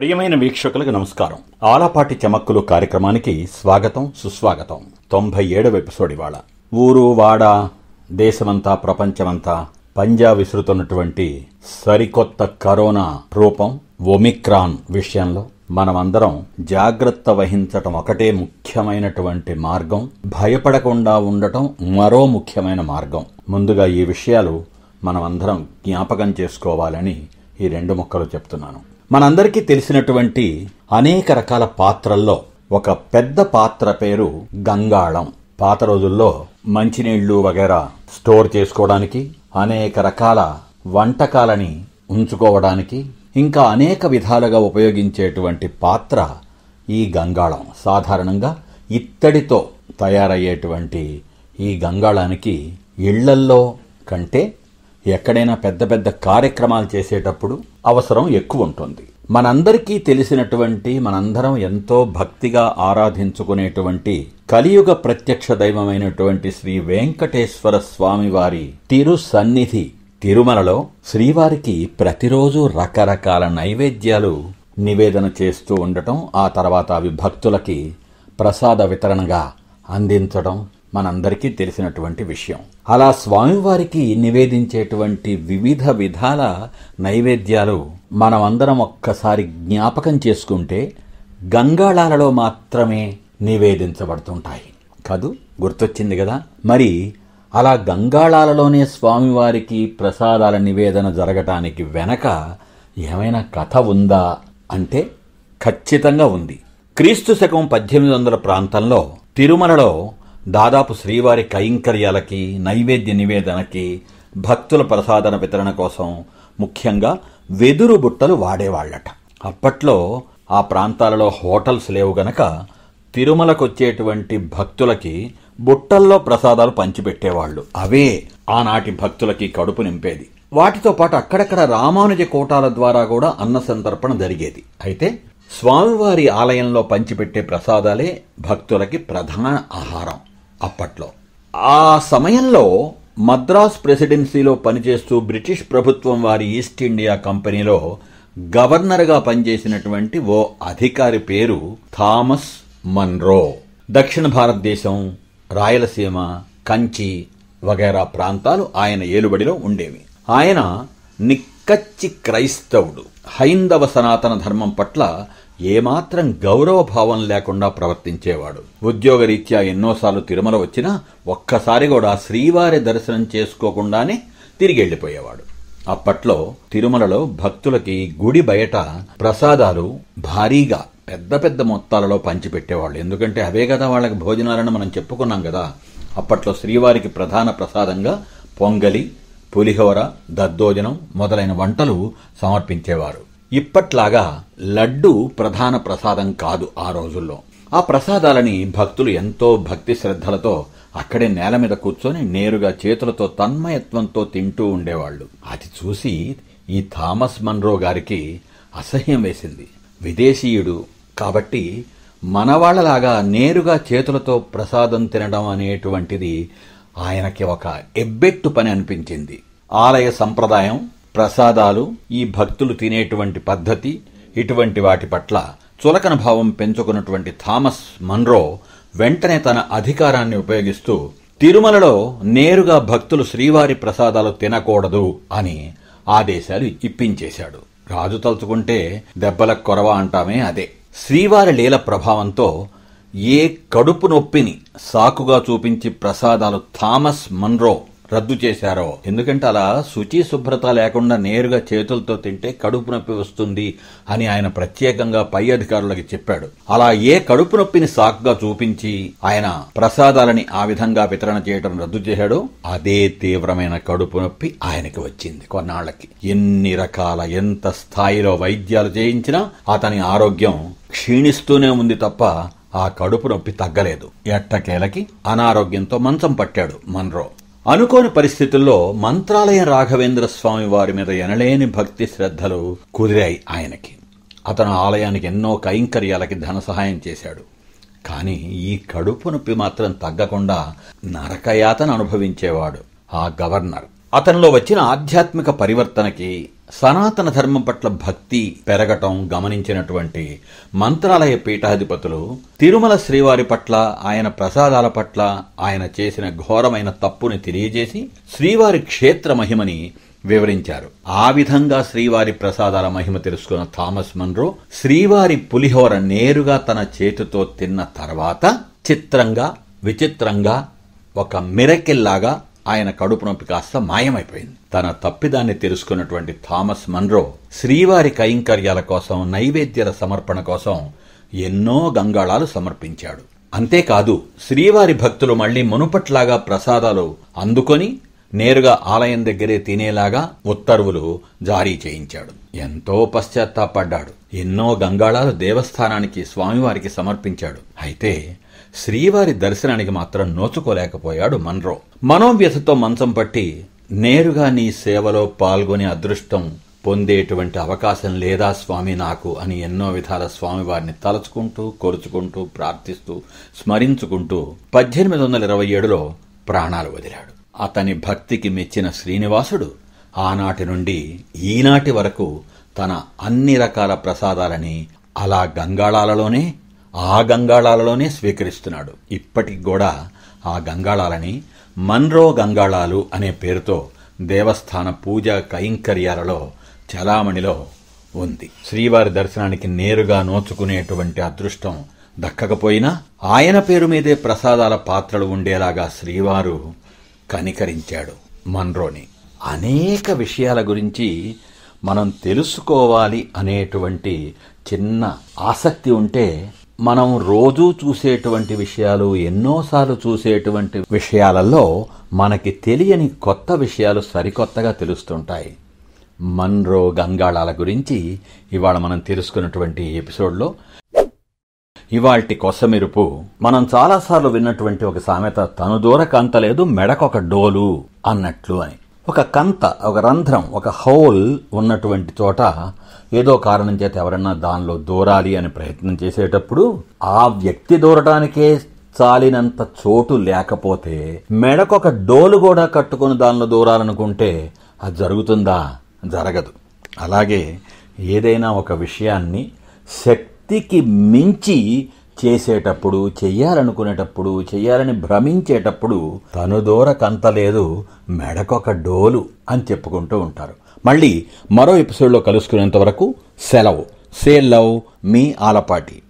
ప్రియమైన వీక్షకులకు నమస్కారం. ఆలపాటి చమక్కులు కార్యక్రమానికి స్వాగతం సుస్వాగతం. తొంభై ఏడవ ఎపిసోడ్ ఇవాళ. ఊరు వాడ దేశమంతా ప్రపంచమంతా పంజా విసురుతున్నటువంటి సరికొత్త కరోనా రూపం ఒమిక్రాన్ విషయంలో మనమందరం జాగ్రత్త వహించటం ఒకటే ముఖ్యమైనటువంటి మార్గం. భయపడకుండా ఉండటం మరో ముఖ్యమైన మార్గం. ముందుగా ఈ విషయాలు మనమందరం జ్ఞాపకం చేసుకోవాలని ఈ రెండు మొక్కలు చెప్తున్నాను. మనందరికీ తెలిసినటువంటి అనేక రకాల పాత్రల్లో ఒక పెద్ద పాత్ర పేరు గంగాళం. పాత రోజుల్లో మంచినీళ్ళు వగేరా స్టోర్ చేసుకోవడానికి అనేక రకాల వంటకాలని ఉంచుకోవడానికి ఇంకా అనేక విధాలుగా ఉపయోగించేటువంటి పాత్ర ఈ గంగాళం. సాధారణంగా ఇత్తడితో తయారయ్యేటువంటి ఈ గంగాళానికి ఇళ్ళల్లో కంటే ఎక్కడైనా పెద్ద పెద్ద కార్యక్రమాలు చేసేటప్పుడు అవసరం ఎక్కువ ఉంటుంది. మనందరికీ తెలిసినటువంటి మనందరం ఎంతో భక్తిగా ఆరాధించుకునేటువంటి కలియుగ ప్రత్యక్ష దైవమైనటువంటి శ్రీ వెంకటేశ్వర స్వామి వారి తిరు సన్నిధి తిరుమలలో శ్రీవారికి ప్రతిరోజు రకరకాల నైవేద్యాలు నివేదన చేస్తూ ఉండటం ఆ తర్వాత అవి భక్తులకి ప్రసాద వితరణగా అందించడం మనందరికీ తెలిసినటువంటి విషయం. అలా స్వామివారికి నివేదించేటువంటి వివిధ విధాల నైవేద్యాలు మనమందరం ఒక్కసారి జ్ఞాపకం చేసుకుంటే గంగాళాలలో మాత్రమే నివేదించబడుతుంటాయి. కాదు? గుర్తొచ్చింది కదా? మరి అలా గంగాళాలలోనే స్వామివారికి ప్రసాదాల నివేదన జరగటానికి వెనక ఏమైనా కథ ఉందా? అంటే ఖచ్చితంగా ఉంది. క్రీస్తు శకం పద్దెనిమిది వందల ప్రాంతంలో తిరుమలలో దాదాపు శ్రీవారి కైంకర్యాలకి నైవేద్య నివేదనకి భక్తుల ప్రసాదన వితరణ కోసం ముఖ్యంగా వెదురు బుట్టలు వాడేవాళ్ళట అప్పట్లో ఆ ప్రాంతాలలో హోటల్స్ లేవు గనక తిరుమలకొచ్చేటువంటి భక్తులకి బుట్టల్లో ప్రసాదాలు పంచిపెట్టేవాళ్ళు అవే ఆనాటి భక్తులకి కడుపు నింపేది. వాటితో పాటు అక్కడక్కడ రామానుజ కోటాల ద్వారా కూడా అన్న సంతర్పణ జరిగేది. అయితే స్వామివారి ఆలయంలో పంచిపెట్టే ప్రసాదాలే భక్తులకి ప్రధాన ఆహారం. అప్పట్లో. ఆ సమయంలో మద్రాస్ ప్రెసిడెన్సీలో పనిచేస్తూ బ్రిటిష్ ప్రభుత్వం వారి ఈస్ట్ ఇండియా కంపెనీలో గవర్నర్గా పనిచేసినటువంటి ఓ అధికారి పేరు థామస్ మన్రో. దక్షిణ భారతదేశం రాయలసీమ కంచి వగైరా ప్రాంతాలు ఆయన ఏలుబడిలో ఉండేవి. ఆయన నిక్కచ్చి క్రైస్తవుడు. హైందవ సనాతన ధర్మం పట్ల ఏమాత్రం గౌరవభావం లేకుండా ప్రవర్తించేవాడు. ఉద్యోగరీత్యా ఎన్నోసార్లు తిరుమల వచ్చినా ఒక్కసారి కూడా శ్రీవారి దర్శనం చేసుకోకుండానే తిరిగి వెళ్ళిపోయేవాడు అప్పట్లో తిరుమలలో భక్తులకి గుడి బయట ప్రసాదాలు భారీగా పెద్ద పెద్ద మొత్తాలలో పంచిపెట్టేవాళ్ళు. ఎందుకంటే అవే కదా వాళ్ళకి భోజనాలను మనం చెప్పుకున్నాం కదా. అప్పట్లో శ్రీవారికి ప్రధాన ప్రసాదంగా పొంగలి పులిహోర దద్దోజనం మొదలైన వంటలు సమర్పించేవారు. ఇప్పట్లాగా లడ్డు ప్రధాన ప్రసాదం కాదు ఆ రోజుల్లో. ఆ ప్రసాదాలని భక్తులు ఎంతో భక్తి శ్రద్ధలతో అక్కడే నేల మీద కూర్చొని నేరుగా చేతులతో తన్మయత్వంతో తింటూ ఉండేవాళ్ళు అది చూసి ఈ థామస్ మన్రో గారికి అసహ్యం వేసింది. విదేశీయుడు కాబట్టి మనవాళ్ళలాగా నేరుగా చేతులతో ప్రసాదం తినడం అనేటువంటిది ఆయనకి ఒక ఎబ్బెట్టు పని అనిపించింది. ఆలయ సంప్రదాయం ప్రసాదాలు ఈ భక్తులు తినేటువంటి పద్ధతి ఇటువంటి వాటి పట్ల చులకన భావం పెంచుకున్నటువంటి థామస్ మన్రో వెంటనే తన అధికారాన్ని ఉపయోగిస్తూ తిరుమలలో నేరుగా భక్తులు శ్రీవారి ప్రసాదాలు తినకూడదు అని ఆదేశాలు ఇప్పించేశాడు. రాజు తలుచుకుంటే దెబ్బల కొరవ అంటామే అదే. శ్రీవారి లీల ప్రభావంతో ఏ కడుపు నొప్పిని సాకుగా చూపించి ప్రసాదాలు థామస్ మన్రో రద్దు చేశారో. ఎందుకంటే అలా శుచి శుభ్రత లేకుండా నేరుగా చేతులతో తింటే కడుపు నొప్పి వస్తుంది అని ఆయన ప్రత్యేకంగా పై అధికారులకి చెప్పాడు. అలా ఏ కడుపు నొప్పిని సాకుగా చూపించి ఆయన ప్రసాదాలని ఆ విధంగా వితరణ చేయడం రద్దు చేశాడో అదే తీవ్రమైన కడుపు నొప్పి ఆయనకి వచ్చింది కొన్నాళ్ళకి ఎన్ని రకాల ఎంత స్థాయిలో వైద్యాలు చేయించినా అతని ఆరోగ్యం క్షీణిస్తూనే ఉంది తప్ప ఆ కడుపు నొప్పి తగ్గలేదు. ఎట్టకేలకి అనారోగ్యంతో మంచం పట్టాడు మన్రో. అనుకోని పరిస్థితుల్లో మంత్రాలయ రాఘవేంద్ర స్వామి వారి మీద ఎనలేని భక్తి శ్రద్ధలు కుదిరాయి ఆయనకి. అతను ఆలయానికి ఎన్నో కైంకర్యాలకి ధన సహాయం చేశాడు. కానీ ఈ కడుపు నొప్పి మాత్రం తగ్గకుండా నరకయాతన అనుభవించేవాడు ఆ గవర్నర్. అతనిలో వచ్చిన ఆధ్యాత్మిక పరివర్తనకి సనాతన ధర్మం పట్ల భక్తి పెరగటం గమనించినటువంటి మంత్రాలయ పీఠాధిపతులు తిరుమల శ్రీవారి పట్ల ఆయన ప్రసాదాల పట్ల ఆయన చేసిన ఘోరమైన తప్పుని తెలియజేసి శ్రీవారి క్షేత్ర మహిమని వివరించారు. ఆ విధంగా శ్రీవారి ప్రసాదాల మహిమ తెలుసుకున్న థామస్ మన్రో శ్రీవారి పులిహోర నేరుగా తన చేతితో తిన్న తర్వాత చిత్రంగా విచిత్రంగా ఒక మిరకిల్లాగా ఆయన కడుపు నొప్పి కాస్త మాయమైపోయింది. తన తప్పిదాన్ని తెలుసుకున్నటువంటి థామస్ మన్రో శ్రీవారి కైంకర్యాల కోసం నైవేద్యాల సమర్పణ కోసం ఎన్నో గంగాళాలు సమర్పించాడు. అంతేకాదు శ్రీవారి భక్తులు మళ్ళీ మునుపట్లాగా ప్రసాదాలు అందుకొని నేరుగా ఆలయం దగ్గరే తినేలాగా ఉత్తర్వులు జారీ చేయించాడు. ఎంతో పశ్చాత్తాపడ్డాడు. ఎన్నో గంగాళాలు దేవస్థానానికి స్వామివారికి సమర్పించాడు. అయితే శ్రీవారి దర్శనానికి మాత్రం నోచుకోలేకపోయాడు మన్రో. మనోవ్యథతో మంచం పట్టి నేరుగా నీ సేవలో పాల్గొనే అదృష్టం పొందేటువంటి అవకాశం లేదా స్వామి నాకు అని ఎన్నో విధాల స్వామివారిని తలుచుకుంటూ కొరుచుకుంటూ ప్రార్థిస్తూ స్మరించుకుంటూ పద్దెనిమిది వందల ఇరవై ఏడులో ప్రాణాలు వదిలాడు. అతని భక్తికి మెచ్చిన శ్రీనివాసుడు ఆనాటి నుండి ఈనాటి వరకు తన అన్ని రకాల ప్రసాదాలని అలా గంగాళాలలోనే ఆ గంగాళాలలోనే స్వీకరిస్తున్నాడు. ఇప్పటికి కూడా ఆ గంగాళాలని మన్రో గంగాళాలు అనే పేరుతో దేవస్థాన పూజా కైంకర్యాలలో చలామణిలో ఉంది. శ్రీవారి దర్శనానికి నేరుగా నోచుకునేటువంటి అదృష్టం దక్కకపోయినా ఆయన పేరు మీదే ప్రసాదాల పాత్రలు ఉండేలాగా శ్రీవారు కనికరించాడు మన్రోని. అనేక విషయాల గురించి మనం తెలుసుకోవాలి అనేటువంటి చిన్న ఆసక్తి ఉంటే మనం రోజూ చూసేటువంటి విషయాలు ఎన్నోసార్లు చూసేటువంటి విషయాలలో మనకి తెలియని కొత్త విషయాలు సరికొత్తగా తెలుస్తుంటాయి. మన్రో గంగాళాల గురించి ఇవాళ మనం తెలుసుకున్నటువంటి ఎపిసోడ్లో. ఇవాల్టి కొసమెరుపు మనం చాలాసార్లు విన్నటువంటి ఒక సామెత తను దూర కంతలేదు మెడకొక డోలు అన్నట్లు అని. ఒక కంత ఒక రంధ్రం ఒక హోల్ ఉన్నటువంటి చోట ఏదో కారణం చేత ఎవరన్నా దానిలో దూరాలి అని ప్రయత్నం చేసేటప్పుడు ఆ వ్యక్తి దూరటానికే చాలినంత చోటు లేకపోతే మెడకొక డోలు కూడా కట్టుకుని దానిలో దూరాలనుకుంటే అది జరుగుతుందా? జరగదు. అలాగే ఏదైనా ఒక విషయాన్ని శక్తికి మించి చేసేటప్పుడు చెయ్యాలనుకునేటప్పుడు చెయ్యాలని భ్రమించేటప్పుడు తను దూర కంతలేదు మెడకొక డోలు అని చెప్పుకుంటూ ఉంటారు. మళ్ళీ మరో ఎపిసోడ్లో కలుసుకునేంత వరకు సెలవు. సే లవ్ మీ ఆలపాటి.